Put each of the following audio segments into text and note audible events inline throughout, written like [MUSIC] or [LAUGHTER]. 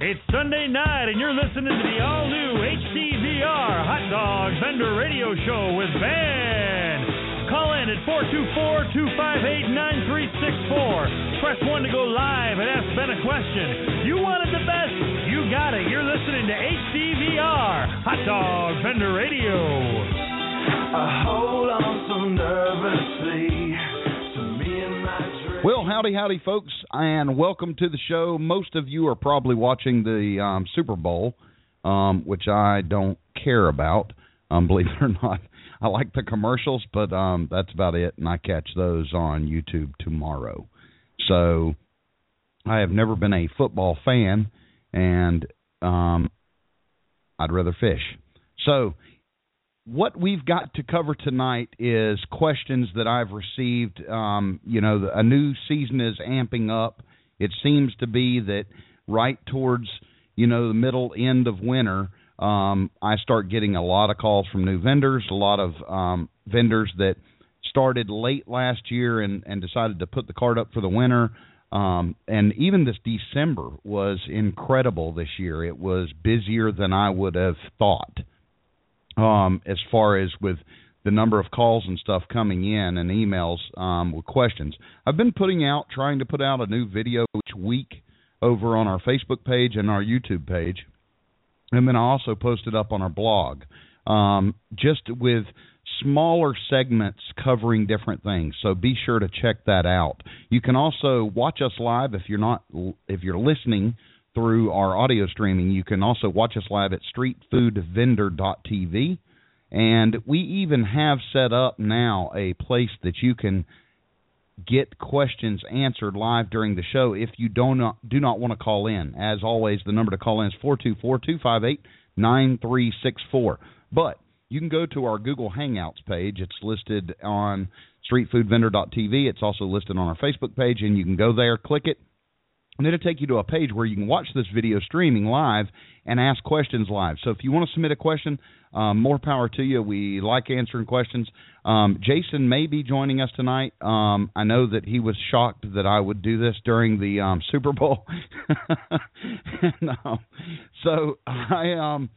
It's Sunday night, and you're listening to the all-new HDVR Hot Dog Vendor Radio Show with Ben. Call in at 424-258-9364. Press 1 to go live and ask Ben a question. You wanted the best, you got it. You're listening to HDVR Hot Dog Vendor Radio. I hold on so nervously Well, howdy, howdy, folks, and welcome to the show. Most of you are probably watching the um, Super Bowl, um, which I don't care about, um, [LAUGHS] believe it or not. I like the commercials, but um, that's about it, and I catch those on YouTube tomorrow. So I have never been a football fan, and um, I'd rather fish. So what we've got to cover tonight is questions that I've received. Um, you know, a new season is amping up. It seems to be that right towards you know the middle end of winter, um, I start getting a lot of calls from new vendors, a lot of um, vendors that started late last year and, and decided to put the card up for the winter. Um, and even this December was incredible this year. It was busier than I would have thought um, as far as with the number of calls and stuff coming in and emails um, with questions. I've been putting out, trying to put out a new video each week over on our Facebook page and our YouTube page, and then I also post it up on our blog, um, just with smaller segments covering different things. So be sure to check that out. You can also watch us live if you're not if you're listening through our audio streaming. You can also watch us live at streetfoodvendor.tv. And we even have set up now a place that you can get questions answered live during the show if you do not do not want to call in. As always, the number to call in is 424-258-9364. But you can go to our Google Hangouts page. It's listed on streetfoodvendor.tv. It's also listed on our Facebook page and you can go there, click it, and it'll take you to a page where you can watch this video streaming live and ask questions live. So if you want to submit a question, um, more power to you. We like answering questions. Um, Jason may be joining us tonight. Um, I know that he was shocked that I would do this during the um, [LAUGHS] Super Bowl. [LAUGHS] and, um, so I um,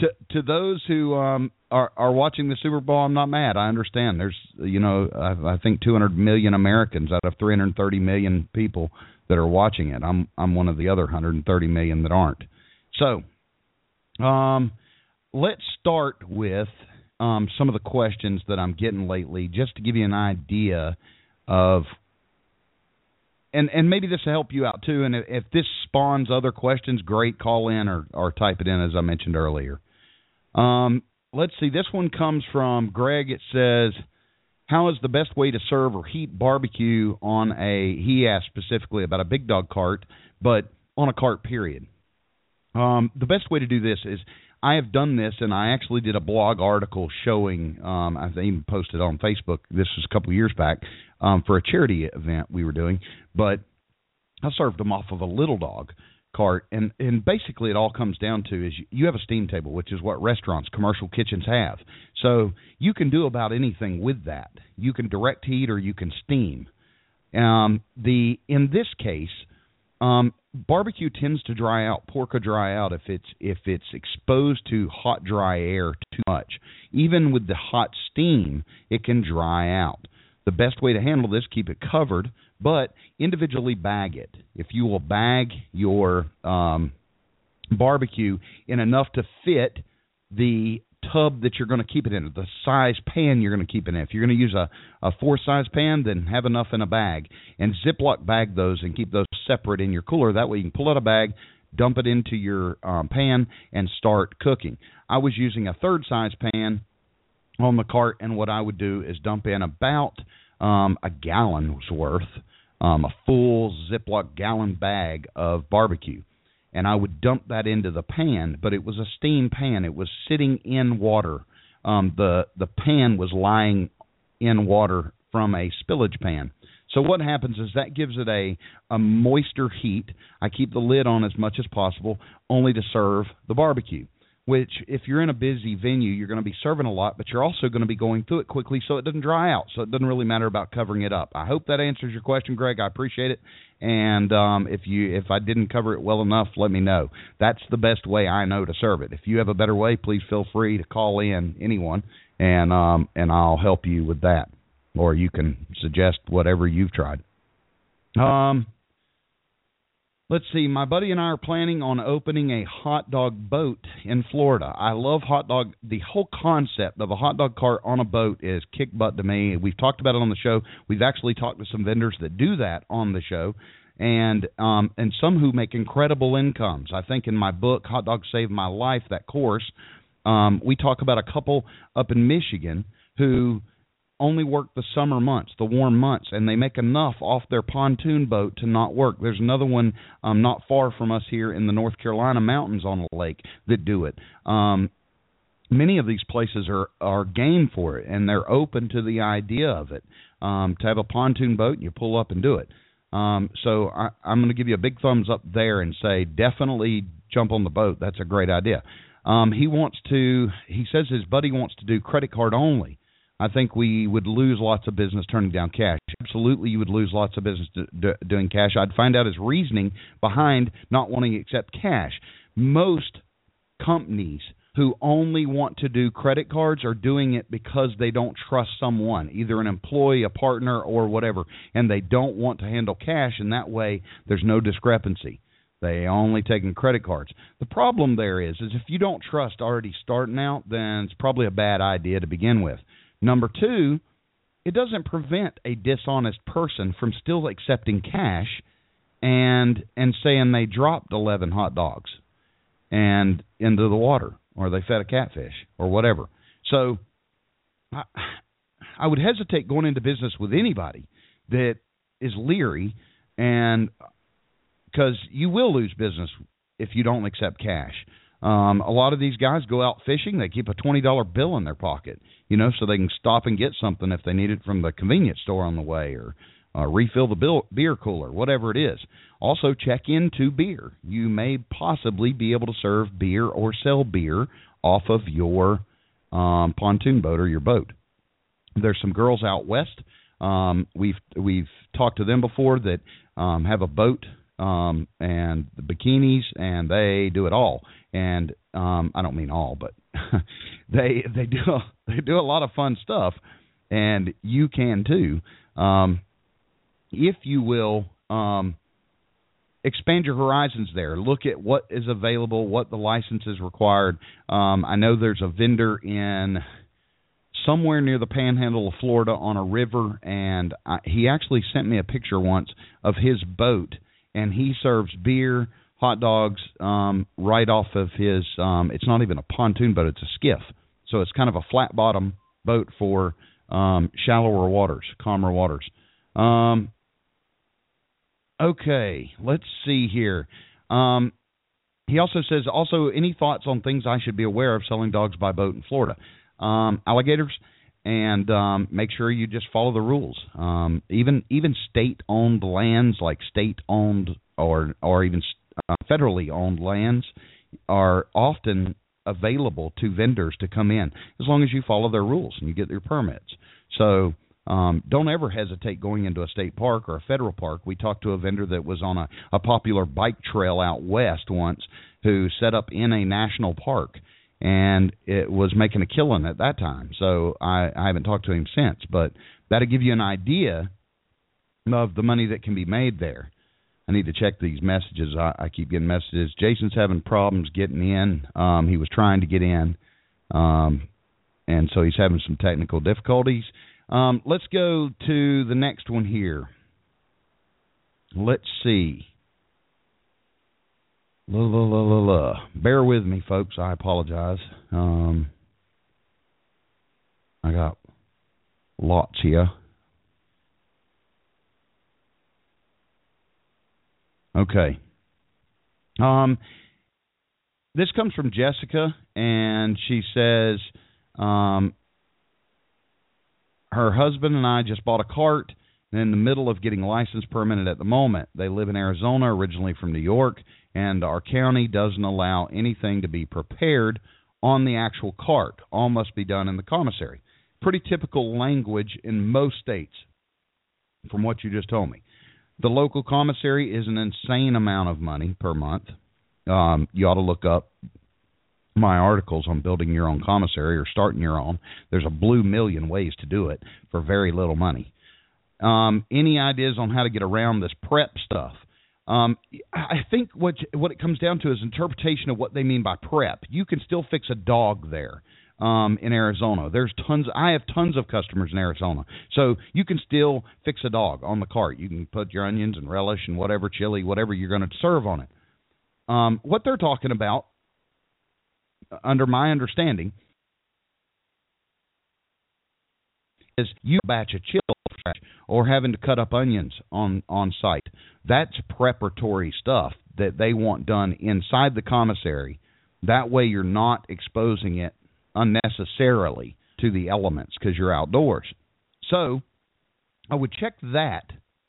to to those who um, are are watching the Super Bowl, I'm not mad. I understand. There's you know I, I think 200 million Americans out of 330 million people that are watching it. I'm I'm one of the other 130 million that aren't. So, um, let's start with um, some of the questions that I'm getting lately, just to give you an idea of. And and maybe this will help you out too. And if, if this spawns other questions, great. Call in or or type it in as I mentioned earlier. Um, let's see. This one comes from Greg. It says how is the best way to serve or heat barbecue on a he asked specifically about a big dog cart but on a cart period um, the best way to do this is i have done this and i actually did a blog article showing um, i even posted on facebook this was a couple years back um, for a charity event we were doing but i served them off of a little dog cart and and basically it all comes down to is you, have a steam table which is what restaurants commercial kitchens have. So you can do about anything with that. You can direct heat or you can steam. Um the in this case um barbecue tends to dry out. Pork will dry out if it's if it's exposed to hot dry air too much. Even with the hot steam it can dry out the best way to handle this keep it covered but individually bag it. If you will bag your um, barbecue in enough to fit the tub that you're going to keep it in, the size pan you're going to keep it in. If you're going to use a, a four size pan, then have enough in a bag and Ziploc bag those and keep those separate in your cooler. That way you can pull out a bag, dump it into your um, pan, and start cooking. I was using a third size pan on the cart, and what I would do is dump in about um, a gallon's worth, um, a full Ziploc gallon bag of barbecue, and I would dump that into the pan. But it was a steam pan; it was sitting in water. Um, the the pan was lying in water from a spillage pan. So what happens is that gives it a a moister heat. I keep the lid on as much as possible, only to serve the barbecue. Which, if you're in a busy venue, you're going to be serving a lot, but you're also going to be going through it quickly, so it doesn't dry out. So it doesn't really matter about covering it up. I hope that answers your question, Greg. I appreciate it. And um, if you if I didn't cover it well enough, let me know. That's the best way I know to serve it. If you have a better way, please feel free to call in anyone, and um, and I'll help you with that or you can suggest whatever you've tried. Um, let's see. My buddy and I are planning on opening a hot dog boat in Florida. I love hot dog. The whole concept of a hot dog cart on a boat is kick butt to me. We've talked about it on the show. We've actually talked to some vendors that do that on the show. And um, and some who make incredible incomes. I think in my book, Hot Dog Saved My Life, that course, um, we talk about a couple up in Michigan who only work the summer months, the warm months, and they make enough off their pontoon boat to not work. There's another one um, not far from us here in the North Carolina mountains on a lake that do it. Um, many of these places are are game for it, and they're open to the idea of it. Um, to have a pontoon boat, and you pull up and do it. Um, so I, I'm going to give you a big thumbs up there and say definitely jump on the boat. That's a great idea. Um, he wants to. He says his buddy wants to do credit card only. I think we would lose lots of business turning down cash. Absolutely, you would lose lots of business do, do, doing cash. I'd find out his reasoning behind not wanting to accept cash. Most companies who only want to do credit cards are doing it because they don't trust someone, either an employee, a partner, or whatever, and they don't want to handle cash, and that way there's no discrepancy. They only taking credit cards. The problem there is, is if you don't trust already starting out, then it's probably a bad idea to begin with. Number two, it doesn't prevent a dishonest person from still accepting cash and and saying they dropped 11 hot dogs and into the water or they fed a catfish or whatever. So I, I would hesitate going into business with anybody that is leery and because you will lose business if you don't accept cash. Um, a lot of these guys go out fishing; they keep a twenty dollar bill in their pocket, you know, so they can stop and get something if they need it from the convenience store on the way, or uh, refill the bill, beer cooler, whatever it is. Also, check into beer. You may possibly be able to serve beer or sell beer off of your um, pontoon boat or your boat. There's some girls out west. Um, we've we've talked to them before that um, have a boat um, and the bikinis, and they do it all. And um, I don't mean all, but [LAUGHS] they they do [LAUGHS] they do a lot of fun stuff, and you can too, um, if you will. Um, expand your horizons there. Look at what is available, what the license is required. Um, I know there's a vendor in somewhere near the panhandle of Florida on a river, and I, he actually sent me a picture once of his boat and he serves beer, hot dogs um, right off of his. Um, it's not even a pontoon boat; it's a skiff. So it's kind of a flat bottom boat for um, shallower waters, calmer waters. Um, okay, let's see here. Um, he also says, also any thoughts on things I should be aware of selling dogs by boat in Florida? Um, alligators and um, make sure you just follow the rules. Um, even even state owned lands like state owned or or even uh, federally owned lands are often available to vendors to come in as long as you follow their rules and you get your permits. So um, don't ever hesitate going into a state park or a federal park. We talked to a vendor that was on a, a popular bike trail out west once who set up in a national park and it was making a killing at that time. So I, I haven't talked to him since, but that'll give you an idea of the money that can be made there. I need to check these messages. I, I keep getting messages. Jason's having problems getting in. Um, he was trying to get in, um, and so he's having some technical difficulties. Um, let's go to the next one here. Let's see. La, la, la, la, la. Bear with me, folks. I apologize. Um, I got lots here. Okay. Um, this comes from Jessica, and she says, um, her husband and I just bought a cart and in the middle of getting license permitted at the moment. They live in Arizona, originally from New York, and our county doesn't allow anything to be prepared on the actual cart. All must be done in the commissary. Pretty typical language in most states, from what you just told me. The local commissary is an insane amount of money per month. Um, you ought to look up my articles on building your own commissary or starting your own. There's a blue million ways to do it for very little money. Um, any ideas on how to get around this prep stuff? Um, I think what what it comes down to is interpretation of what they mean by prep. You can still fix a dog there um, in Arizona. There's tons. I have tons of customers in Arizona, so you can still fix a dog on the cart. You can put your onions and relish and whatever chili, whatever you're going to serve on it. Um, what they're talking about, under my understanding, is you batch a chili or having to cut up onions on on site. That's preparatory stuff that they want done inside the commissary. That way, you're not exposing it unnecessarily to the elements because you're outdoors. So, I would check that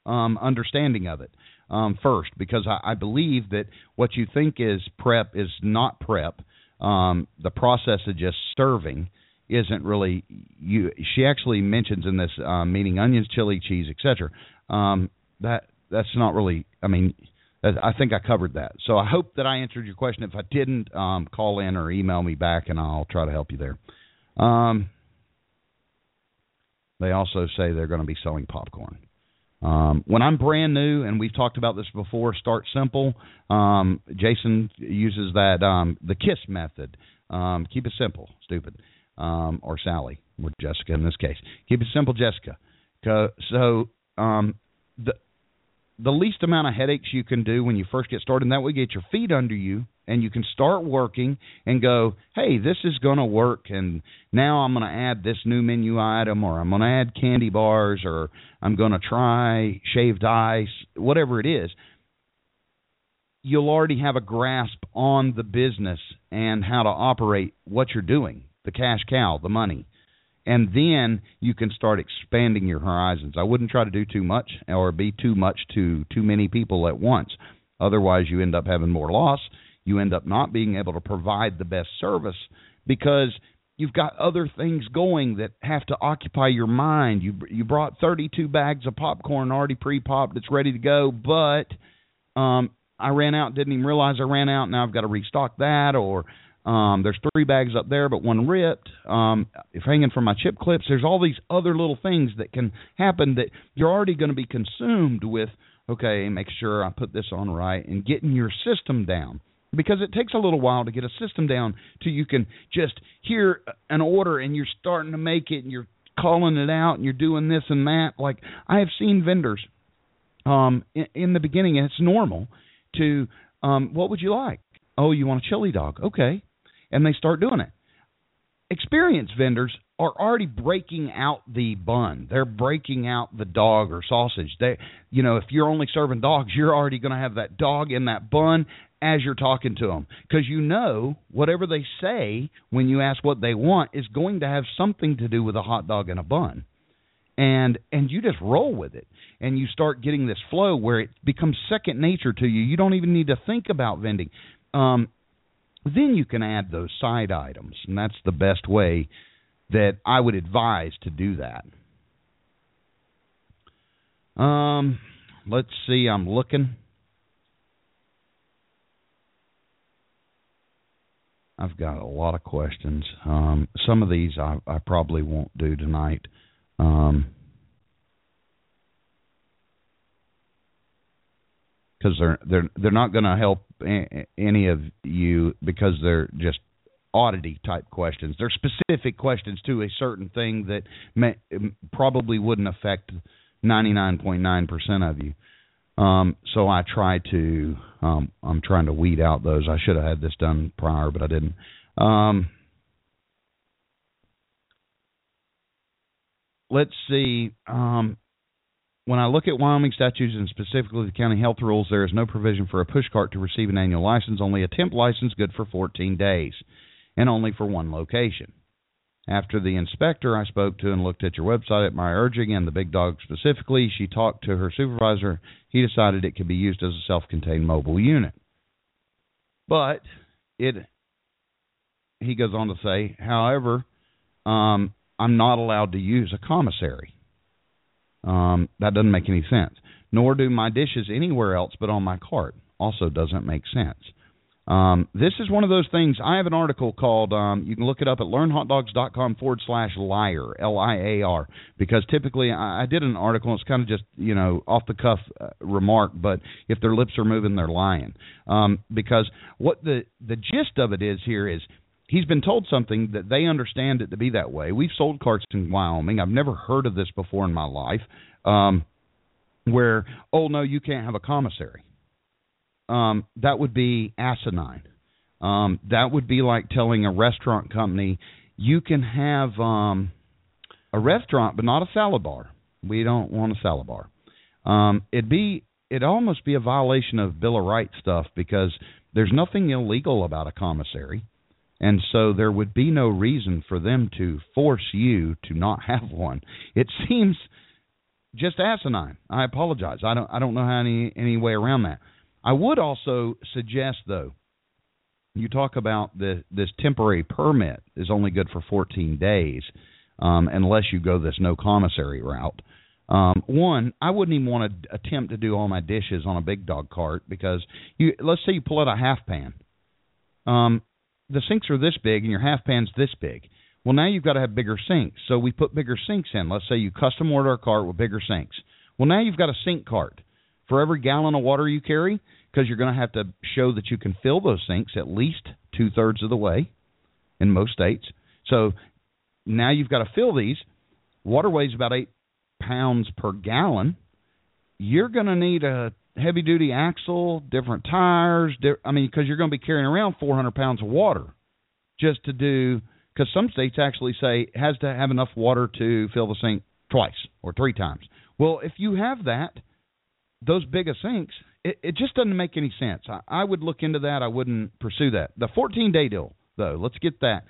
um, understanding of it um, first because I, I believe that what you think is prep is not prep. Um, the process of just serving isn't really you. She actually mentions in this um, meeting onions, chili, cheese, etc. Um, that that's not really. I mean, I think I covered that. So I hope that I answered your question. If I didn't, um, call in or email me back, and I'll try to help you there. Um, they also say they're going to be selling popcorn. Um, when I'm brand new, and we've talked about this before, start simple. Um, Jason uses that um, the KISS method. Um, keep it simple, stupid um, or Sally or Jessica in this case. Keep it simple, Jessica. So um, the the least amount of headaches you can do when you first get started, and that way get your feet under you and you can start working and go, hey, this is going to work, and now I'm going to add this new menu item, or I'm going to add candy bars, or I'm going to try shaved ice, whatever it is. You'll already have a grasp on the business and how to operate what you're doing the cash cow, the money. And then you can start expanding your horizons. I wouldn't try to do too much or be too much to too many people at once. Otherwise, you end up having more loss. You end up not being able to provide the best service because you've got other things going that have to occupy your mind. You you brought 32 bags of popcorn already pre-popped, it's ready to go, but um I ran out, didn't even realize I ran out. Now I've got to restock that, or um, there's three bags up there, but one ripped. Um, if hanging from my chip clips, there's all these other little things that can happen that you're already going to be consumed with. Okay, make sure I put this on right and getting your system down because it takes a little while to get a system down till you can just hear an order and you're starting to make it and you're calling it out and you're doing this and that. Like I have seen vendors um, in, in the beginning, and it's normal to um, what would you like? Oh, you want a chili dog? Okay and they start doing it. Experienced vendors are already breaking out the bun. They're breaking out the dog or sausage. They, you know, if you're only serving dogs, you're already going to have that dog in that bun as you're talking to them because you know whatever they say when you ask what they want is going to have something to do with a hot dog and a bun and and you just roll with it and you start getting this flow where it becomes second nature to you you don't even need to think about vending um then you can add those side items, and that's the best way that I would advise to do that. Um, let's see. I'm looking. I've got a lot of questions. Um, some of these I, I probably won't do tonight. Um, because they're they're they're not going to help any of you because they're just oddity type questions. They're specific questions to a certain thing that may, probably wouldn't affect 99.9% of you. Um, so I try to um, I'm trying to weed out those. I should have had this done prior, but I didn't. Um, let's see. Um, when I look at Wyoming statutes and specifically the county health rules, there is no provision for a push cart to receive an annual license, only a temp license good for 14 days, and only for one location. After the inspector I spoke to and looked at your website at my urging and the big dog specifically, she talked to her supervisor. He decided it could be used as a self contained mobile unit. But it he goes on to say, however, um, I'm not allowed to use a commissary. Um, that doesn't make any sense. Nor do my dishes anywhere else but on my cart. Also doesn't make sense. Um, this is one of those things. I have an article called. Um, you can look it up at learnhotdogs.com forward slash liar L I A R because typically I, I did an article. It's kind of just you know off the cuff uh, remark, but if their lips are moving, they're lying. Um, because what the the gist of it is here is he's been told something that they understand it to be that way. We've sold carts in Wyoming. I've never heard of this before in my life. Um, where oh no, you can't have a commissary um, that would be asinine. Um, that would be like telling a restaurant company you can have um, a restaurant but not a salad bar. We don't want a salad bar. Um, it'd be it'd almost be a violation of Bill of Rights stuff because there's nothing illegal about a commissary, and so there would be no reason for them to force you to not have one. It seems just asinine. I apologize. I don't I don't know how any any way around that. I would also suggest, though, you talk about the this temporary permit is only good for 14 days, um, unless you go this no commissary route. Um, one, I wouldn't even want to attempt to do all my dishes on a big dog cart because you let's say you pull out a half pan. Um, the sinks are this big and your half pan's this big. Well, now you've got to have bigger sinks. So we put bigger sinks in. Let's say you custom order a cart with bigger sinks. Well, now you've got a sink cart for every gallon of water you carry, because you're going to have to show that you can fill those sinks at least two thirds of the way in most states. So now you've got to fill these. Water weighs about eight pounds per gallon. You're going to need a heavy duty axle, different tires. Di- I mean, because you're going to be carrying around 400 pounds of water just to do. Because some states actually say it has to have enough water to fill the sink twice or three times. Well, if you have that, those big of sinks, it, it just doesn't make any sense. I, I would look into that. I wouldn't pursue that. The 14 day deal, though, let's get that.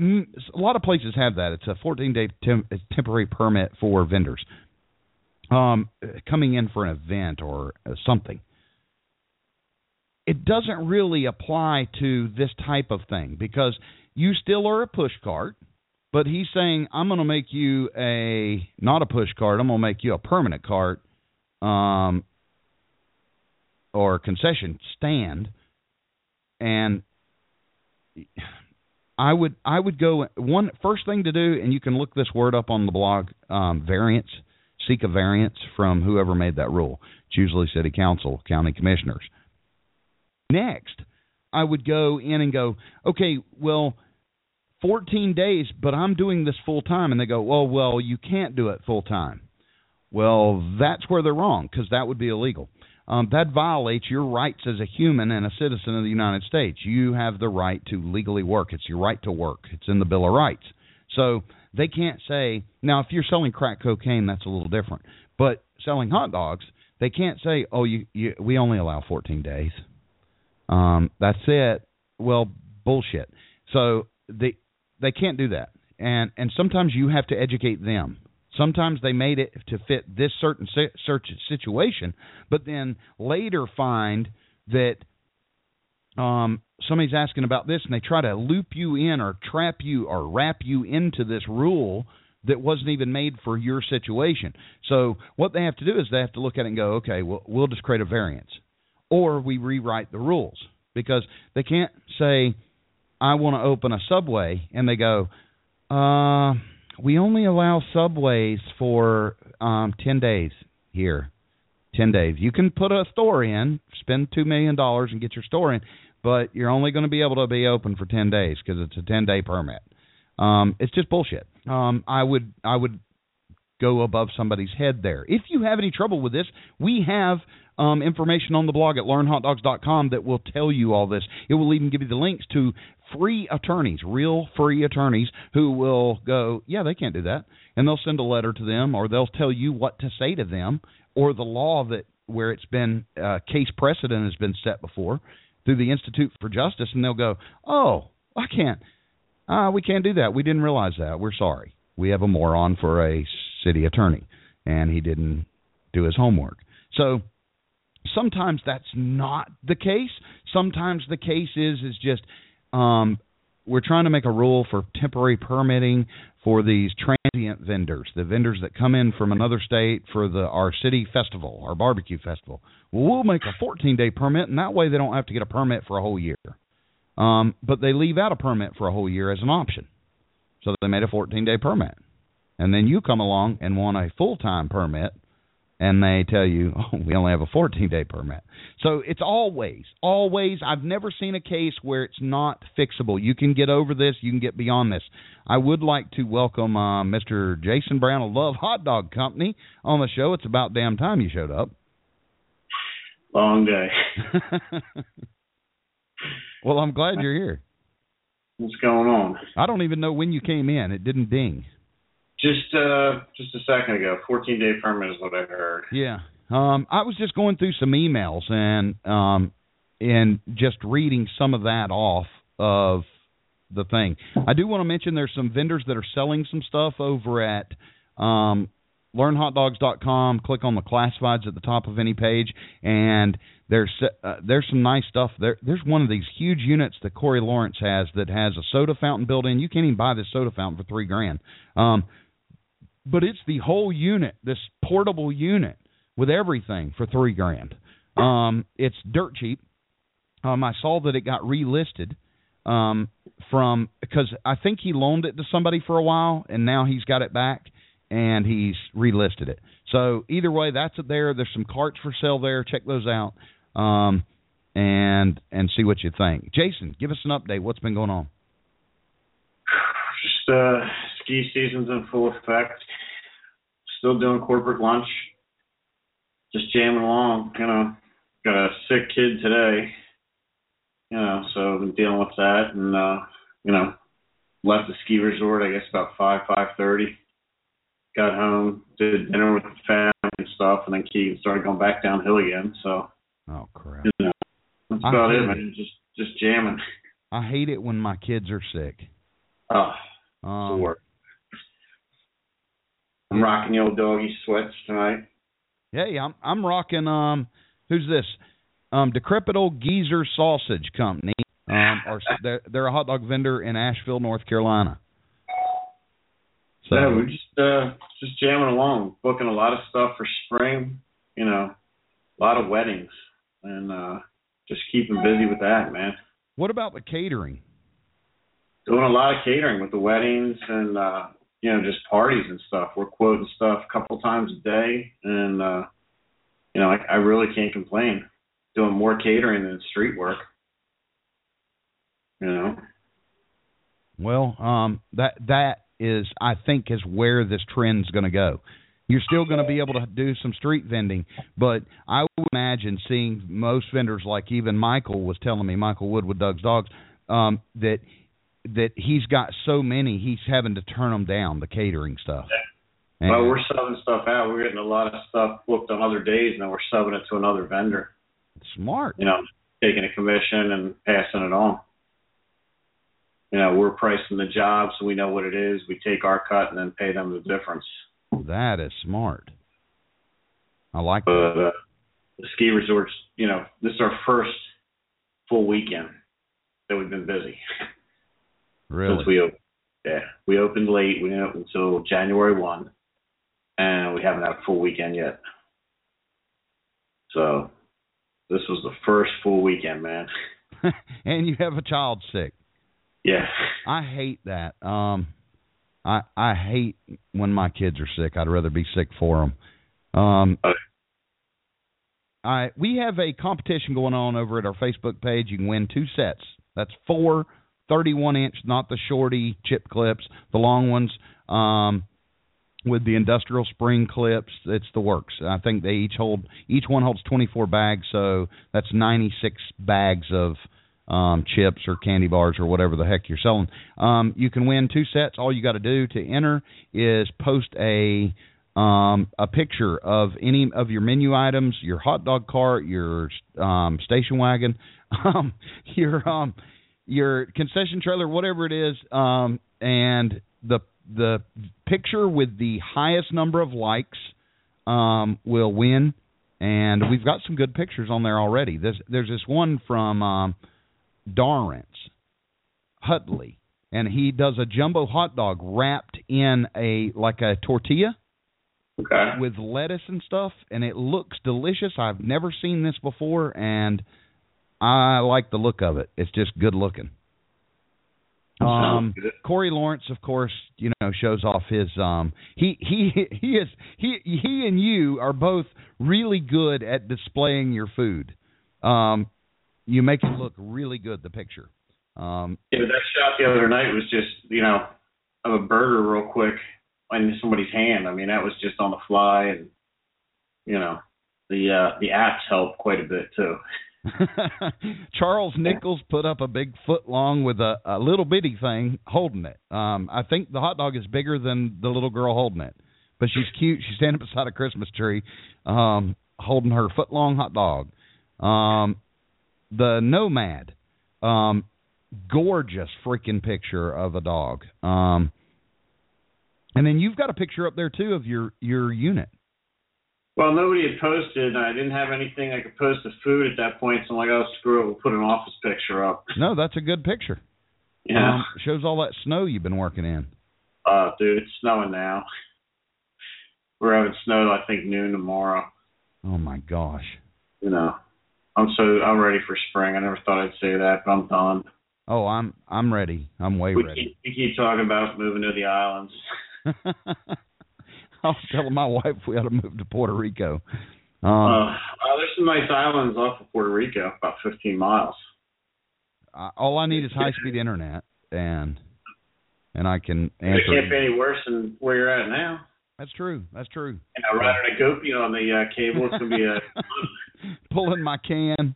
Mm, a lot of places have that. It's a 14 day tem- temporary permit for vendors um, coming in for an event or uh, something. It doesn't really apply to this type of thing because you still are a push cart, but he's saying I'm going to make you a not a push cart. I'm going to make you a permanent cart um, or concession stand, and I would I would go one first thing to do, and you can look this word up on the blog. Um, variance, seek a variance from whoever made that rule. It's usually city council, county commissioners. Next, I would go in and go, okay, well, 14 days, but I'm doing this full time, and they go, well, well, you can't do it full time. Well, that's where they're wrong because that would be illegal um, that violates your rights as a human and a citizen of the United States. You have the right to legally work. It's your right to work. It's in the Bill of Rights. So they can't say now if you're selling crack cocaine, that's a little different. But selling hot dogs, they can't say, "Oh, you, you we only allow 14 days." Um, that's it. Well, bullshit. So they they can't do that, and and sometimes you have to educate them. Sometimes they made it to fit this certain search situation, but then later find that um, somebody's asking about this and they try to loop you in or trap you or wrap you into this rule that wasn't even made for your situation. So what they have to do is they have to look at it and go, okay, well, we'll just create a variance, or we rewrite the rules because they can't say, I want to open a subway, and they go, uh we only allow subways for um, 10 days here. 10 days. You can put a store in, spend $2 million and get your store in, but you're only going to be able to be open for 10 days because it's a 10 day permit. Um, it's just bullshit. Um, I would I would go above somebody's head there. If you have any trouble with this, we have um, information on the blog at learnhotdogs.com that will tell you all this. It will even give you the links to free attorneys, real free attorneys who will go, yeah, they can't do that. And they'll send a letter to them or they'll tell you what to say to them or the law that where it's been uh, case precedent has been set before through the Institute for Justice and they'll go, "Oh, I can't. Uh, we can't do that. We didn't realize that. We're sorry. We have a moron for a city attorney and he didn't do his homework." So sometimes that's not the case. Sometimes the case is is just um, we're trying to make a rule for temporary permitting for these transient vendors, the vendors that come in from another state for the our city festival, our barbecue festival. Well, we'll make a 14 day permit, and that way they don't have to get a permit for a whole year. Um, but they leave out a permit for a whole year as an option, so they made a 14 day permit, and then you come along and want a full time permit and they tell you, [LAUGHS] oh, we only have a 14 day permit. So it's always, always, I've never seen a case where it's not fixable. You can get over this, you can get beyond this. I would like to welcome uh, Mr. Jason Brown of Love Hot Dog Company on the show. It's about damn time you showed up. Long day. [LAUGHS] well, I'm glad you're here. What's going on? I don't even know when you came in. It didn't ding. Just uh just a second ago. Fourteen day permit is what I heard. Yeah. Um I was just going through some emails and um and just reading some of that off of the thing. I do want to mention there's some vendors that are selling some stuff over at um learnhotdogs.com. Click on the classifieds at the top of any page and there's uh, there's some nice stuff there. There's one of these huge units that Corey Lawrence has that has a soda fountain built in. You can't even buy this soda fountain for three grand. Um, but it's the whole unit, this portable unit with everything for three grand. Um, it's dirt cheap. Um, I saw that it got relisted um, from because I think he loaned it to somebody for a while, and now he's got it back and he's relisted it. So either way, that's it there. There's some carts for sale there. Check those out, um, and and see what you think. Jason, give us an update. What's been going on? Just uh, ski season's in full effect. Still doing corporate lunch. Just jamming along. You know, got a sick kid today. You know, so I've been dealing with that, and uh, you know, left the ski resort. I guess about five five thirty. Got home, did dinner with the family and stuff, and then Keegan started going back downhill again. So, oh crap! You know, that's I about it, it. man. Just just jamming. I hate it when my kids are sick. Oh, Um. I'm rocking the old doggy sweats tonight. Hey, I'm I'm rocking. Um, who's this? Um, decrepit old geezer sausage company. Um, [LAUGHS] or they're, they're a hot dog vendor in Asheville, North Carolina. So yeah, we're just uh just jamming along, booking a lot of stuff for spring. You know, a lot of weddings, and uh just keeping busy with that, man. what about the catering? Doing a lot of catering with the weddings and uh you know just parties and stuff. We're quoting stuff a couple times a day, and uh you know I, I really can't complain. Doing more catering than street work. You know. Well, um, that that is, I think, is where this trend's going to go. You're still going to be able to do some street vending, but I would imagine seeing most vendors, like even Michael was telling me, Michael Wood with Doug's Dogs, um, that that he's got so many, he's having to turn them down, the catering stuff. And- Well, we're subbing stuff out. We're getting a lot of stuff booked on other days, and then we're subbing it to another vendor. smart. You know, taking a commission and passing it on. You know, we're pricing the job, so we know what it is. We take our cut and then pay them the difference. That is smart. I like that. Uh, the ski resorts, you know, this is our first full weekend that we've been busy [LAUGHS] Really? since we opened. Yeah, we opened late. We didn't open until January one, and we haven't had a full weekend yet. So this was the first full weekend, man. [LAUGHS] and you have a child sick. Yeah. I hate that. Um, I I hate when my kids are sick. I'd rather be sick for them. Um, Okay. I we have a competition going on over at our Facebook page. You can win two sets. That's four 31 inch, not the shorty chip clips, the long ones. Um, with the industrial spring clips. It's the works. I think they each hold each one holds 24 bags, so that's 96 bags of um, chips or candy bars or whatever the heck you're selling. Um, you can win two sets. All you got to do to enter is post a um, a picture of any of your menu items, your hot dog cart, your um, station wagon, [LAUGHS] um, your um, your concession trailer, whatever it is, um, and the the picture with the highest number of likes um, will win. And we've got some good pictures on there already. There's there's this one from um, Dorrance Hutley, and he does a jumbo hot dog wrapped in a like a tortilla Okay. with lettuce and stuff, and it looks delicious. I've never seen this before, and I like the look of it. It's just good looking. Um. Corey Lawrence, of course, you know, shows off his. Um, he he [LAUGHS] he is he he and you are both really good at displaying your food. Um, you make it look really good. The picture. Um, Yeah, that shot the other night was just, you know, of a burger real quick in somebody's hand. I mean, that was just on the fly, and you know, the uh, the apps help quite a bit too. [LAUGHS] [LAUGHS] Charles Nichols put up a big foot long with a, a little bitty thing holding it. Um, I think the hot dog is bigger than the little girl holding it, but she's cute. She's standing beside a Christmas tree, um, holding her foot long hot dog. Um, the Nomad, um, gorgeous freaking picture of a dog. Um, and then you've got a picture up there too of your your unit. Well, nobody had posted. and I didn't have anything I could post of food at that point, so I'm like, oh, screw it, we'll put an office picture up. No, that's a good picture. Yeah. Um, shows all that snow you've been working in. Uh, dude, it's snowing now. We're having snow, I think, noon tomorrow. Oh my gosh. You know, I'm so I'm ready for spring. I never thought I'd say that, but I'm done. Oh, I'm I'm ready. I'm way We ready. keep, we keep talking about moving to the islands. [LAUGHS] [LAUGHS] I was telling my wife we ought to move to Puerto Rico. Um, uh, uh, there's some nice islands off of Puerto Rico, about 15 miles. I, all I need is high speed internet, and and I can answer. It can't be any worse than where you're at now. That's true. That's true. You know, riding a goopy on the uh, cable, it's gonna be a. [LAUGHS] [LAUGHS] Pulling my can.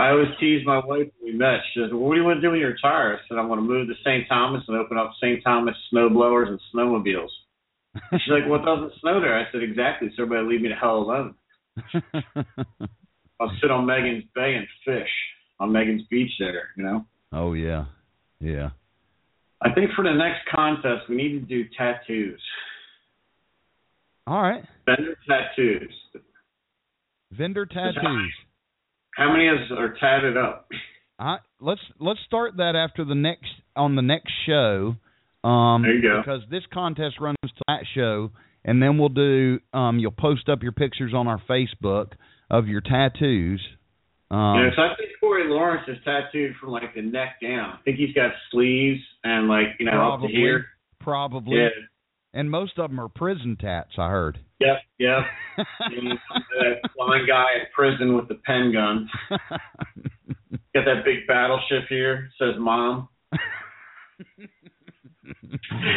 I always tease my wife when we met. She says, well, "What do you want to do when you retire?" I said, "I want to move to St. Thomas and open up St. Thomas snow blowers and snowmobiles." [LAUGHS] She's like, "Well, it doesn't snow there." I said, "Exactly. So everybody leave me the hell alone. [LAUGHS] I'll sit on Magens Bay and fish on Magens Beach there. You know." oh yeah, yeah. I think for the next contest, we need to do tattoos. All right. Vendor tattoos. Vendor tattoos. How many of us are tatted up? I let's let's start that after the next on the next show. Um There you go. because this contest runs to that show and then we'll do um you'll post up your pictures on our Facebook of your tattoos. Um so I think Corey Lawrence is tattooed from like the neck down. I think he's got sleeves and like you know up to here. probably Yeah. And most of them are prison tats, I heard. Yep. Yep. [LAUGHS] That blind guy in prison with the pen gun. [LAUGHS] Got that big battleship here. Says mom.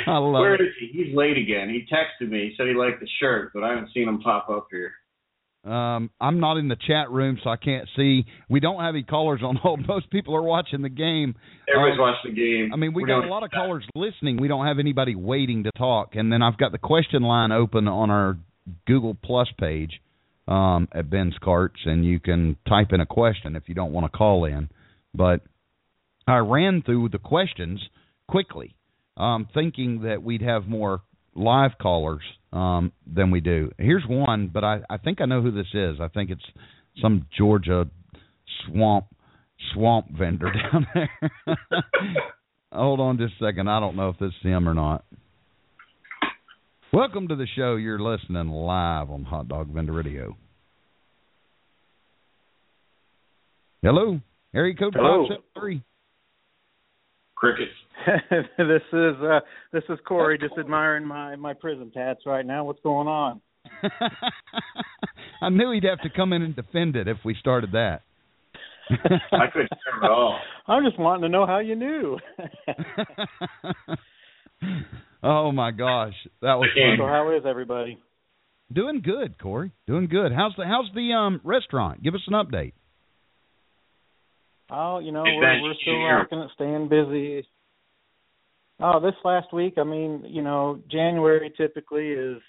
I love Where it. is he? He's late again. He texted me. He said he liked the shirt, but I haven't seen him pop up here. Um, I'm not in the chat room, so I can't see. We don't have any callers on hold. [LAUGHS] Most people are watching the game. Everybody's Um, watching the game. I mean, we We're got a lot of callers listening. We don't have anybody waiting to talk. And then I've got the question line open on our Google Plus page um, at Ben's Carts, and you can type in a question if you don't want to call in. But I ran through the questions quickly, um, thinking that we'd have more live callers um, than we do. Here's one, but I, I think I know who this is. I think it's some Georgia swamp swamp vendor [LAUGHS] down there. [LAUGHS] Hold on just a second. I don't know if this is him or not. Welcome to the show. You're listening live on Hot Dog Vendor Radio. Hello, area code Hello. five seven three. Crickets. [LAUGHS] this is uh this is Corey just admiring my my prison tats right now. What's going on? [LAUGHS] I knew he'd have to come in and defend it if we started that. [LAUGHS] I couldn't hear him at all. I'm just wanting to know how you knew. Oh my gosh, that was Okay. So how is everybody? Doing good, Corey. Doing good. How's the how's the um restaurant? Give us an update. Oh, you know, we're we're still rocking it, staying busy. Oh, this last week, I mean, you know, January typically is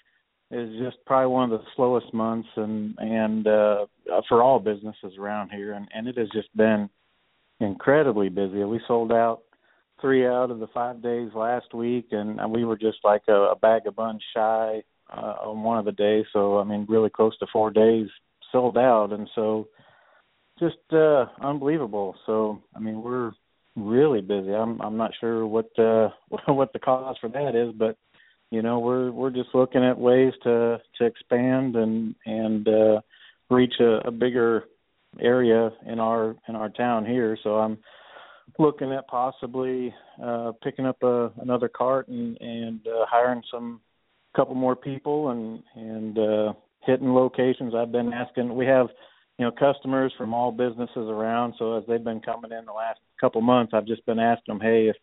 is just probably one of the slowest months and and uh for all businesses around here and and it has just been incredibly busy. We sold out 3 out of the 5 days last week and we were just like a, a bag of buns shy uh, on one of the days, so I mean really close to 4 days sold out and so just uh unbelievable. So I mean we're really busy. I'm I'm not sure what uh [LAUGHS] what the cause for that is, but you know we're we're just looking at ways to to expand and and uh reach a, a bigger area in our in our town here. So I'm looking at possibly uh picking up a another cart and and uh, hiring some couple more people and and uh hitting locations. I've been asking we have you know customers from all businesses around. So as they've been coming in the last couple months I've just been asking them hey if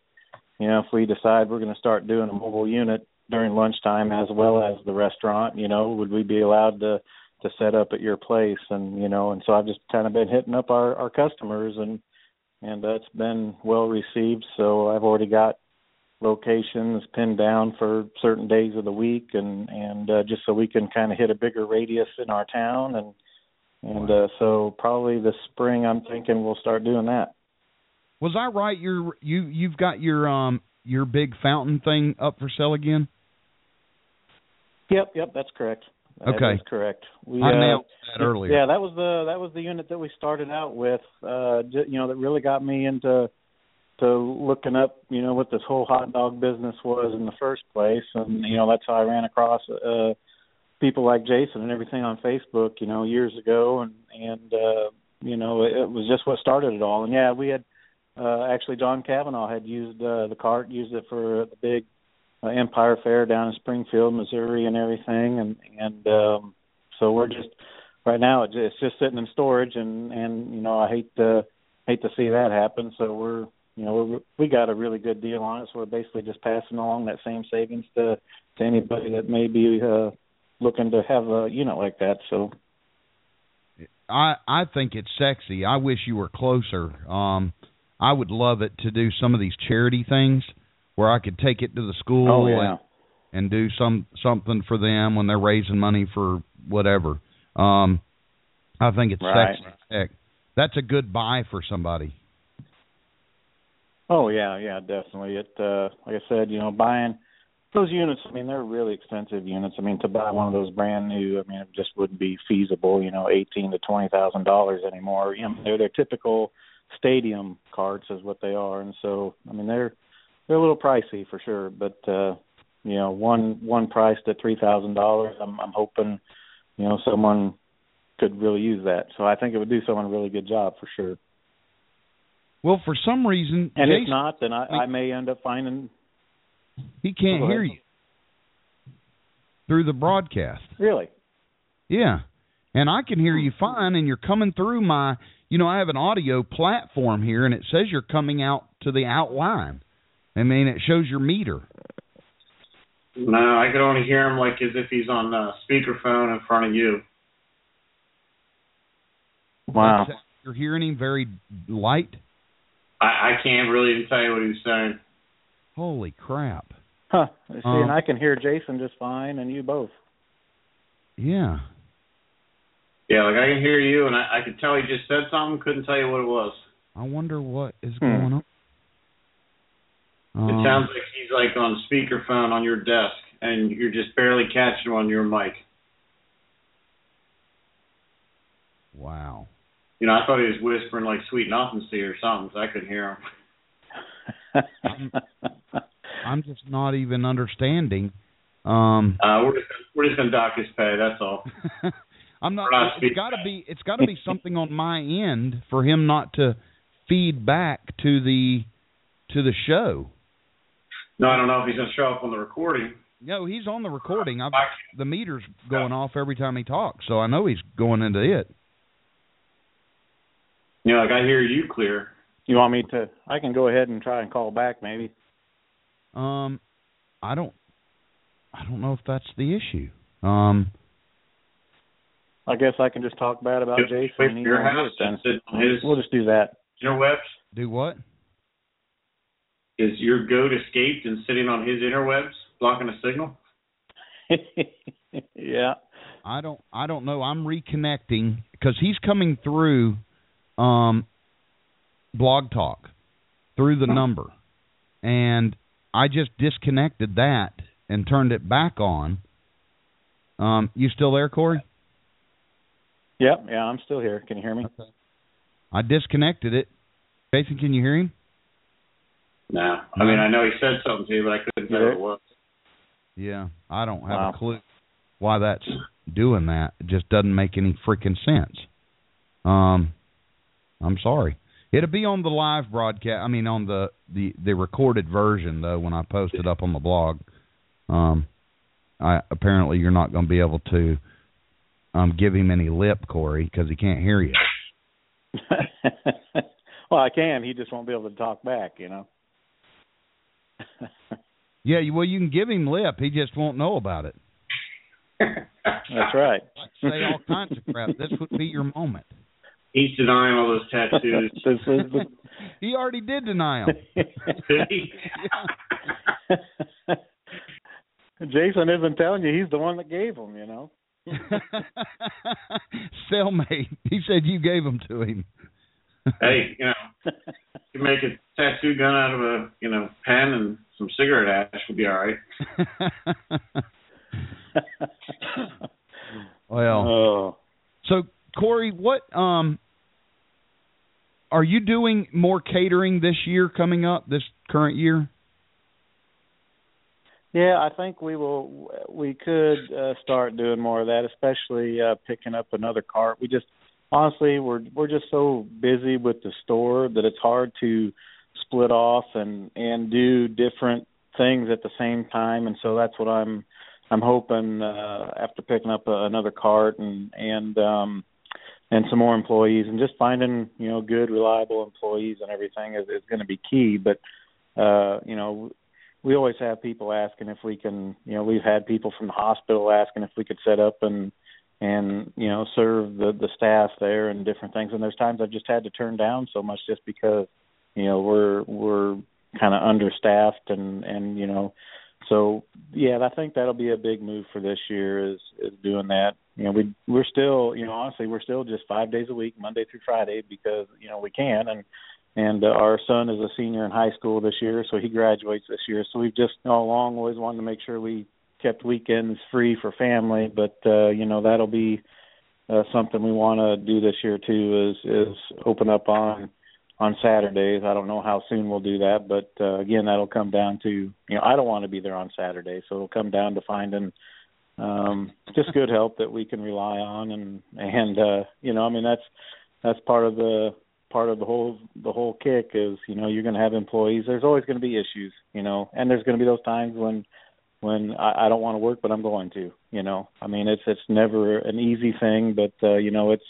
you know if we decide we're going to start doing a mobile unit during lunchtime as well as the restaurant you know would we be allowed to to set up at your place? And you know and so I've just kind of been hitting up our our customers and and that's been well received. So I've already got locations pinned down for certain days of the week and and uh, just so we can kind of hit a bigger radius in our town and and uh, so probably this spring I'm thinking we'll start doing that. Was I right? You're you you've got your um your big fountain thing up for sale again? Yep, yep, that's correct. That Okay. is correct. We I uh, nailed that earlier. Yeah, that was the that was the unit that we started out with. Uh, you know, that really got me into to looking up, you know, what this whole hot dog business was in the first place, and you know that's how I ran across uh, people like Jason and everything on Facebook, you know, years ago, and and uh, you know it, it was just what started it all. And yeah, we had uh, actually John Kavanaugh had used uh, the cart, used it for the big uh, Empire Fair down in Springfield, Missouri, and everything, and and um, so we're just right now it's just sitting in storage, and and you know I hate to hate to see that happen. So we're you know we're, we got a really good deal on it, so we're basically just passing along that same savings to to anybody that may be uh, looking to have a unit like that. So I I think it's sexy. I wish you were closer. Um I would love it to do some of these charity things where I could take it to the school oh yeah. and, and do some something for them when they're raising money for whatever. Um I think it's Right. sexy. Heck, that's a good buy for somebody. Oh yeah, yeah, definitely. It uh like I said, you know, buying those units, I mean, they're really expensive units. I mean, to buy one of those brand new, I mean, it just wouldn't be feasible, you know, eighteen to twenty thousand dollars anymore. You know, they're they're typical stadium carts is what they are, and so I mean they're they're a little pricey for sure, but uh you know, one one priced at three thousand dollars, I'm I'm hoping, you know, someone could really use that. So I think it would do someone a really good job for sure. Well, for some reason, And if not, then I, I may end up finding he can't Go hear ahead. you through the broadcast. really. Yeah. And I can hear you fine and you're coming through my you know, I have an audio platform here and it says you're coming out to the outline. I mean, it shows your meter. No, I could only hear him like as if he's on uh, speakerphone in front of you. Wow. It's- You're hearing him very light. I, I can't really even tell you what he's saying. Holy crap. Huh. See, Um, and I can hear Jason just fine, and you both. Yeah. Yeah, like I can hear you, and I, I could tell he just said something. Couldn't tell you what it was. I wonder what is Hmm. going on. It Um, sounds like he's like on speakerphone on your desk, and you're just barely catching him on your mic. Wow. You know, I thought he was whispering like "sweet nothings" to you or something, so I couldn't hear him. [LAUGHS] [LAUGHS] I'm just not even understanding. Um Uh, we're just we're just gonna dock his pay. That's all. [LAUGHS] I'm not. We're not It's speaking. got to be. It's got to be something on my end for him not to feed back to the to the show. No, I don't know if he's gonna show up on the recording. No, he's on the recording. I've, I, the meter's going off every time he talks, so I know he's going into it. you know, like I hear you clear. you want me to? I can go ahead and try and call back, maybe. Um, I don't I don't know if that's the issue. Um, I guess I can just talk bad about Wait Jason. for and he your house do it and sit on his We'll just do that. interwebs. do what? Is your goat escaped and sitting on his interwebs, blocking a signal? [LAUGHS] yeah. I don't I don't know. I'm reconnecting because he's coming through um blog talk through the number. And I just disconnected that and turned it back on. Um you still there, Corey? Yep. Yeah, I'm still here. Can you hear me? I disconnected it. Jason, can you hear him? No. I mean, I know he said something to you, but I couldn't tell Yeah. what it was. Yeah, I don't have Wow. a clue why that's doing that. It just doesn't make any freaking sense. Um, I'm sorry. It'll be on the live broadcast. I mean, on the the the recorded version though. When I post it up on the blog, um, I apparently you're not going to be able to um give him any lip, Corey, because he can't hear you. [LAUGHS] well, I can. He just won't be able to talk back, you know. [LAUGHS] Yeah, well, you can give him lip. He just won't know about it. That's right. Say all kinds of crap. This would be your moment. He's denying all those tattoos. [LAUGHS] this is the [LAUGHS] He already did deny them. [LAUGHS] Jason isn't telling you he's the one that gave them, you know. Cellmate. He said you gave them to him. hey, you know, you make a tattoo gun out of a, you know, pen and some cigarette ash would be all right. well, oh. so Corey, what um are you doing more catering this year coming up this current year? Yeah, I think we will. We could uh, start doing more of that, especially uh, picking up another cart. We just honestly, we're we're just so busy with the store that it's hard to split off and and do different things at the same time. And so that's what I'm I'm hoping uh, after picking up a, another cart and and um, and some more employees and just finding you know good reliable employees and everything is, is going to be key. But uh, you know we always have people asking if we can you know we've had people from the hospital asking if we could set up and and you know serve the the staff there and different things and there's times I've just had to turn down so much just because you know we're we're kind of understaffed and and you know so yeah I think that'll be a big move for this year is is doing that you know we we're still you know honestly we're still just 5 days a week Monday through Friday because you know we can and and uh, our son is a senior in high school this year, so he graduates this year. So we've just all along always wanted to make sure we kept weekends free for family, but uh, you know that'll be uh, something we want to do this year too. Is is open up on on Saturdays. I don't know how soon we'll do that, but uh, again, that'll come down to you know I don't want to be there on Saturday, so it'll come down to finding um just good help that we can rely on and and uh you know I mean that's that's part of the part of the whole the whole kick is you know you're going to have employees there's always going to be issues you know and there's going to be those times when when I, I don't want to work but I'm going to you know I mean it's it's never an easy thing but uh you know it's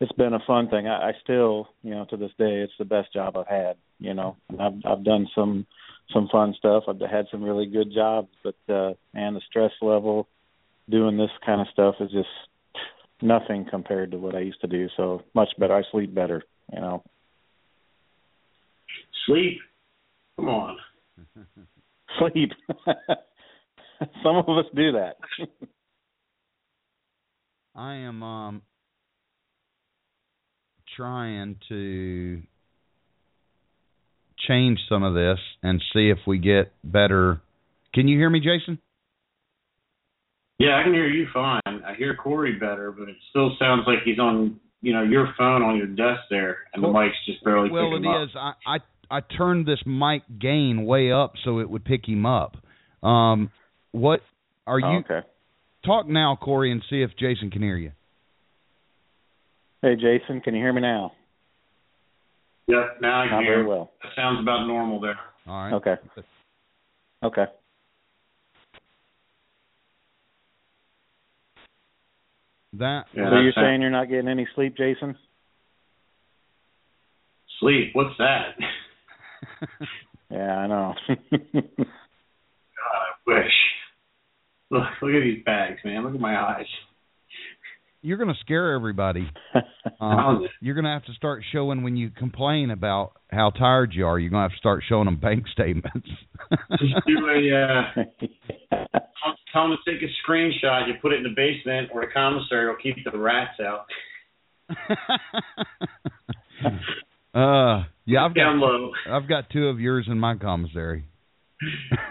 it's been a fun thing I, I still you know to this day it's the best job I've had you know and I've I've done some some fun stuff I've had some really good jobs but uh and the stress level doing this kind of stuff is just nothing compared to what I used to do so much better I sleep better you know. Sleep. Come on. [LAUGHS] Sleep. [LAUGHS] Some of us do that. [LAUGHS] I am um trying to change some of this and see if we get better. Can you hear me, Jason? Yeah, I can hear you fine. I hear Corey better, but it still sounds like he's on you know your phone on your desk there, and Well- the mic's just barely well, picking it him up. is. I, I I turned this mic gain way up so it would pick him up. Um, what are you? Oh, okay. Talk now, Corey, and see if Jason can hear you. Hey, Jason, can you hear me now? Yep, now I can Not hear. very well. That sounds about normal there. All right. Okay. Okay. That Yeah, so you're fine. saying you're not getting any sleep, Jason? Sleep. What's that? [LAUGHS] Yeah, I know. God, I wish. Look, look at these bags, man. Look at my eyes. You're going to scare everybody. [LAUGHS] Um, you're going to have to start showing when you complain about how tired you are. You're going to have to start showing them bank statements. Just do a uh, [LAUGHS] tell- tell them to take a screenshot. You put it in the basement, or the commissary will keep the rats out. [LAUGHS] uh, yeah, I've Down got low. I've got two of yours in my commissary.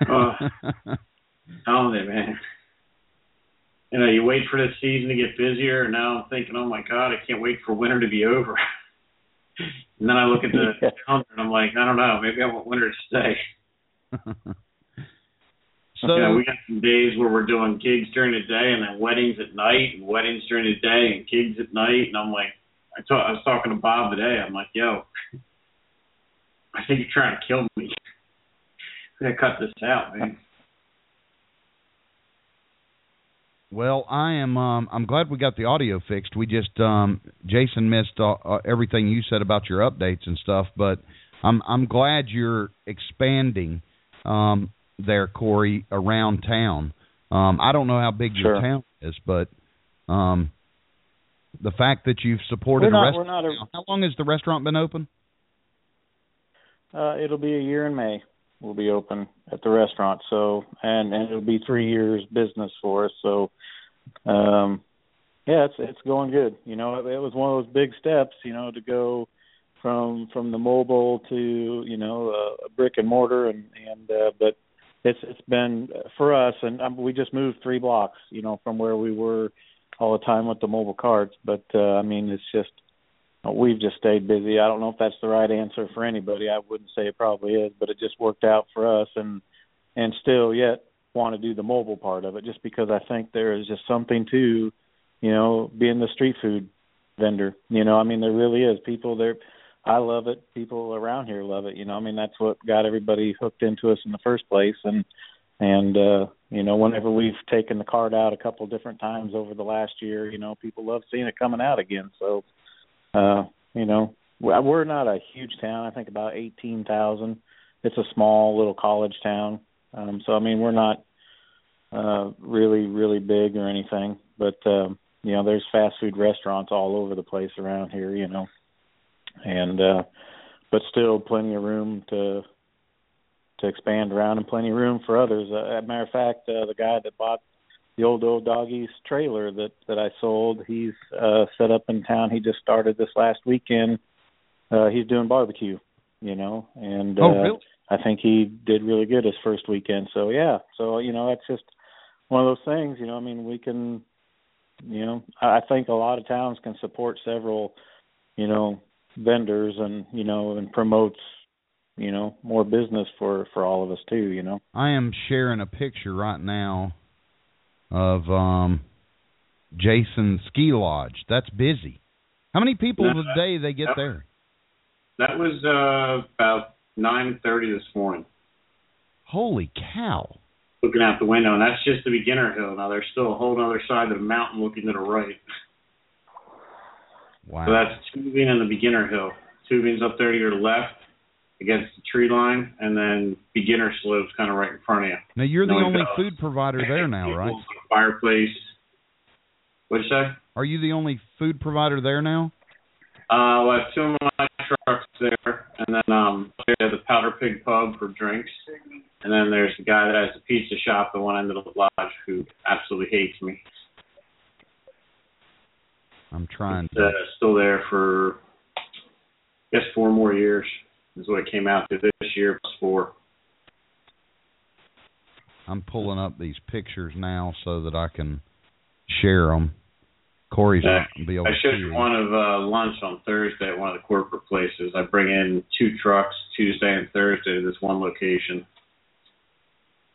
Uh. Telling you, man. You know, you wait for the season to get busier, and now I'm thinking, oh my god, I can't wait for winter to be over. [LAUGHS] and then I look at the Yeah. calendar and I'm like, I don't know, maybe I want winter to stay. [LAUGHS] so you know, we got some days where we're doing gigs during the day and then weddings at night, and weddings during the day and gigs at night, and I'm like, I, ta- I was talking to Bob today. I'm like, yo, [LAUGHS] I think you're trying to kill me. We gotta cut this out, man. Well, I am. Um, I'm glad we got the audio fixed. We just um, Jason missed uh, uh, everything you said about your updates and stuff, but I'm I'm glad you're expanding um, there, Corey, around town. Um, I don't know how big your town is, but um, the fact that you've supported not- a restaurant. a- how long has the restaurant been open? Uh, it'll be a year in May. We'll be open at the restaurant. So, and and it'll be three years business for us. So, um, yeah, it's it's going good. You know, it, it was one of those big steps. You know, to go from from the mobile to you know uh, a brick and mortar, and and uh, but it's it's been for us, and um, we just moved three blocks. You know, from where we were all the time with the mobile carts. But uh, I mean, it's just we've just stayed busy. I don't know if that's the right answer for anybody. I wouldn't say it probably is, but it just worked out for us and and still yet want to do the mobile part of it just because I think there is just something to, you know, being the street food vendor. You know, I mean there really is. People there I love it. People around here love it. You know, I mean that's what got everybody hooked into us in the first place and and uh you know whenever we've taken the card out a couple different times over the last year, you know, people love seeing it coming out again. So uh, you know, we- we're not a huge town. I think about eighteen thousand. It's a small little college town. Um, so I mean, we're not uh, really really big or anything, but um, you know, there's fast food restaurants all over the place around here. You know, and uh, but still plenty of room to to expand around and plenty of room for others. Uh, as a matter of fact, uh, the guy that bought the old old doggies trailer that that I sold. He's uh set up in town. He just started this last weekend. Uh he's doing barbecue, you know, and uh Oh, really? I think he did really good his first weekend. So yeah, so you know, that's just one of those things, you know, I mean, we can you know, I I think a lot of towns can support several, you know, vendors and, you know, and promotes, you know, more business for for all of us too, you know. I am sharing a picture right now of um Jason Ski Lodge. That's busy. How many people No, a day they get that- there? That was uh, about 9:30 this morning. Holy cow! Looking out the window, and that's just the beginner hill. Now there's still a whole other side of the mountain looking to the right. Wow. So that's tubing and the beginner hill. Tubing's up there to your left against the tree line, and then beginner slopes kind of right in front of you. now you're the only food provider there now, right? Fireplace. What'd you say? Are you the only food provider there now? Uh, well, I have two of my trucks there, and then um, there's the Powder Pig Pub for drinks, and then there's the guy that has the pizza shop at one end of the lodge who absolutely hates me. I'm trying He's, to. uh, still there for, I guess, four more years is what it came out to this year plus four. I'm pulling up these pictures now so that I can share them. Corey's Uh, be able I showed you one of uh, lunch on Thursday at one of the corporate places. I bring in two trucks Tuesday and Thursday to this one location,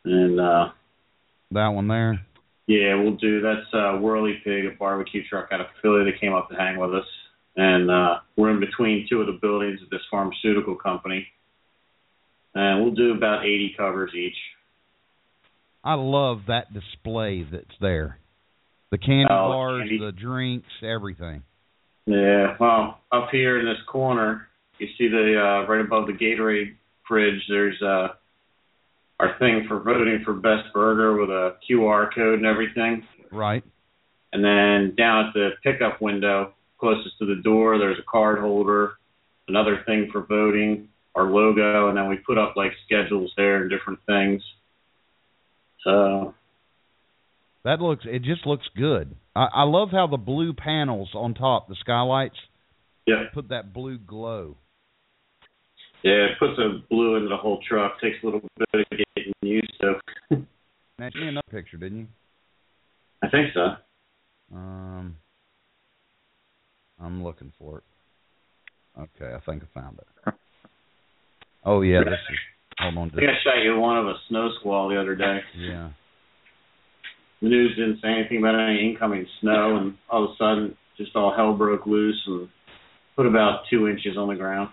and uh, That one there. Yeah, we'll do. That's uh, Whirly Pig, a barbecue truck out of Philly that came up to hang with us, and uh, we're in between two of the buildings of this pharmaceutical company, and we'll do about 80 covers each. I love that display that's there. The candy Oh, bars, candy. the drinks, everything. Yeah, well, up here in this corner, you see the uh, right above the Gatorade fridge. There's uh, our thing for voting for best burger with a QR code and everything. Right. And then down at the pickup window, closest to the door, there's a card holder, another thing for voting, our logo, and then we put up like schedules there and different things. So That looks. It just looks good. I, I love how the blue panels on top, the skylights, yeah, put that blue glow. yeah, it puts a blue into the whole truck. Takes a little bit of getting used to. [LAUGHS] Now, you another picture, didn't you? I think so. Um, I'm looking for it. Okay, I think I found it. Oh yeah, this is. Hold on. I think I shot you one of a snow squall the other day. Yeah. The news didn't say anything about any incoming snow, and all of a sudden, just all hell broke loose and put about two inches on the ground.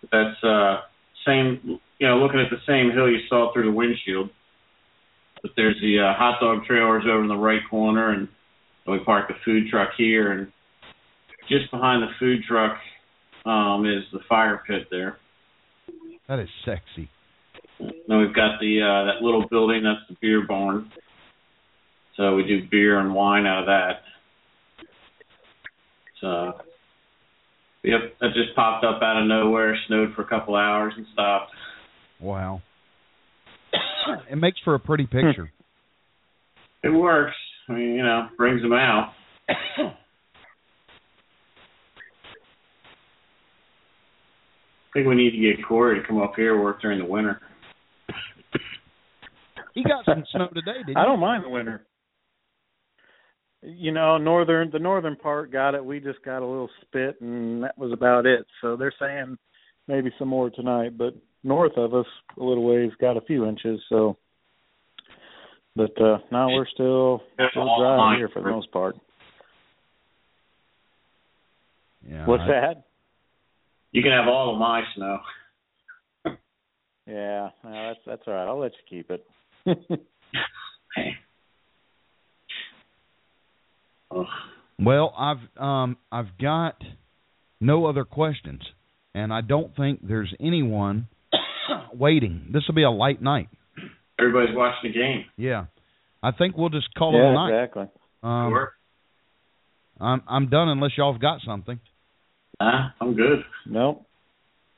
But that's uh, same, you know, looking at the same hill you saw through the windshield. But there's the uh, hot dog trailers over in the right corner, and we parked the food truck here, and just behind the food truck um, is the fire pit there. That is sexy. Then we've got the uh, that little building that's the beer barn. So we do beer and wine out of that. So yep, that just popped up out of nowhere, snowed for a couple hours and stopped. Wow. it makes for a pretty picture. It works. I mean, you know, brings them out. [COUGHS] I think we need to get Corey to come up here and work during the winter. He got some snow today, didn't I don't mind the winter. You know, northern the northern part got it. We just got a little spit, and that was about it. So they're saying maybe some more tonight, but north of us a little ways got a few inches. So, but uh now we're still still dry here for the most part. Yeah. What's I- that? You can have all of my snow. [LAUGHS] Yeah, no, that's that's all right. I'll let you keep it. [LAUGHS] Ugh. Well, I've um I've got no other questions, and I don't think there's anyone [COUGHS] waiting. This will be a light night. Everybody's watching the game. Yeah, I think we'll just call it a night. exactly. Um, Sure. I'm I'm done unless y'all have got something. Huh? I'm good. Nope.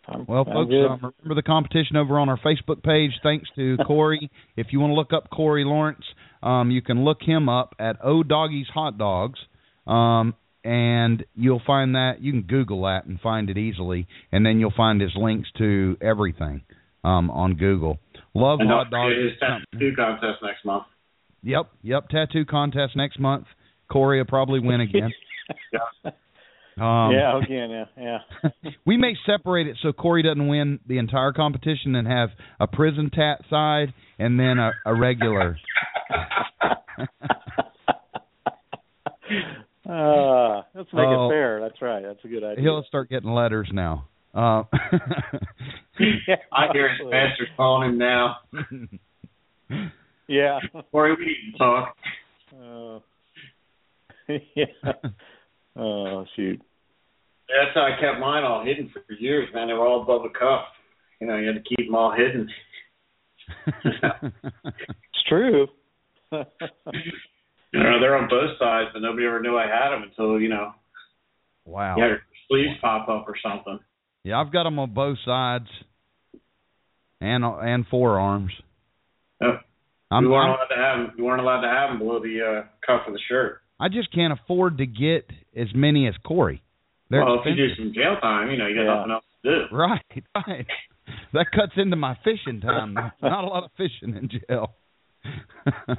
I'm, Well, I'm folks, good. um, remember the competition over on our Facebook page. Thanks to [LAUGHS] Corey. if you want to look up Corey Lawrence, um, you can look him up at O Doggies Hot Dogs, um, and you'll find that you can Google that and find it easily, and then you'll find his links to everything um, on Google. Love And hot don't dogs. forget his tattoo contest next month. Yep, yep. Tattoo contest next month. Corey will probably win again. [LAUGHS] [LAUGHS] Um, yeah, again, yeah, yeah. [LAUGHS] we may separate it so Corey doesn't win the entire competition and have a prison tat side and then a, a regular. [LAUGHS] uh, let's make Oh. it fair. That's right. That's a good idea. He'll start getting letters now. Uh, [LAUGHS] yeah, I hear his master's calling him now. Yeah. Corey, we need to talk. Uh, yeah. Oh shoot. That's how I kept mine all hidden for years, man. They were all above the cuff. You know, you had to keep them all hidden. [LAUGHS] It's true. [LAUGHS] You know, they're on both sides, but nobody ever knew I had them until you know wow. you had your sleeves pop up or something. Yeah, I've got them on both sides and and forearms. Yep. I'm, we weren't I'm- allowed to have them. We weren't allowed to have them below the uh, cuff of the shirt. I just can't afford to get as many as Corey. They're well, if you do some jail time, you know, you got Yeah. nothing else to do. Right, right. That cuts into my fishing time. Not a lot of fishing in jail. [LAUGHS]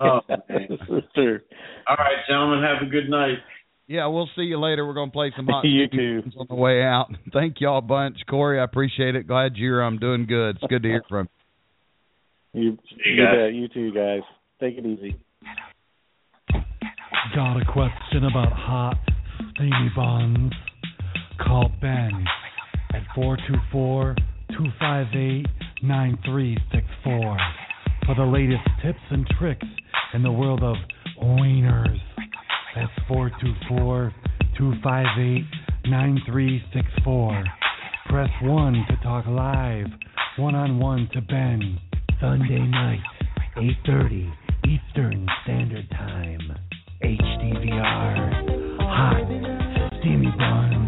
Oh, Yeah, man. true. All right, gentlemen, have a good night. yeah, we'll see you later. We're gonna play some [LAUGHS] hot You too. on the way out. Thank y'all a bunch, Corey. I appreciate it. Glad you're um doing good. It's good to hear from you. You, you you guys. bet. You too, guys. Take it easy. Got a question about hot, steamy buns? Call Ben at 424-258-9364 for the latest tips and tricks in the world of wieners. That's 424-258-9364. Press 1 to talk live. one on one to Ben. Sunday night, 8:30 Eastern Standard Time. HDVR. Hot, steamy buns.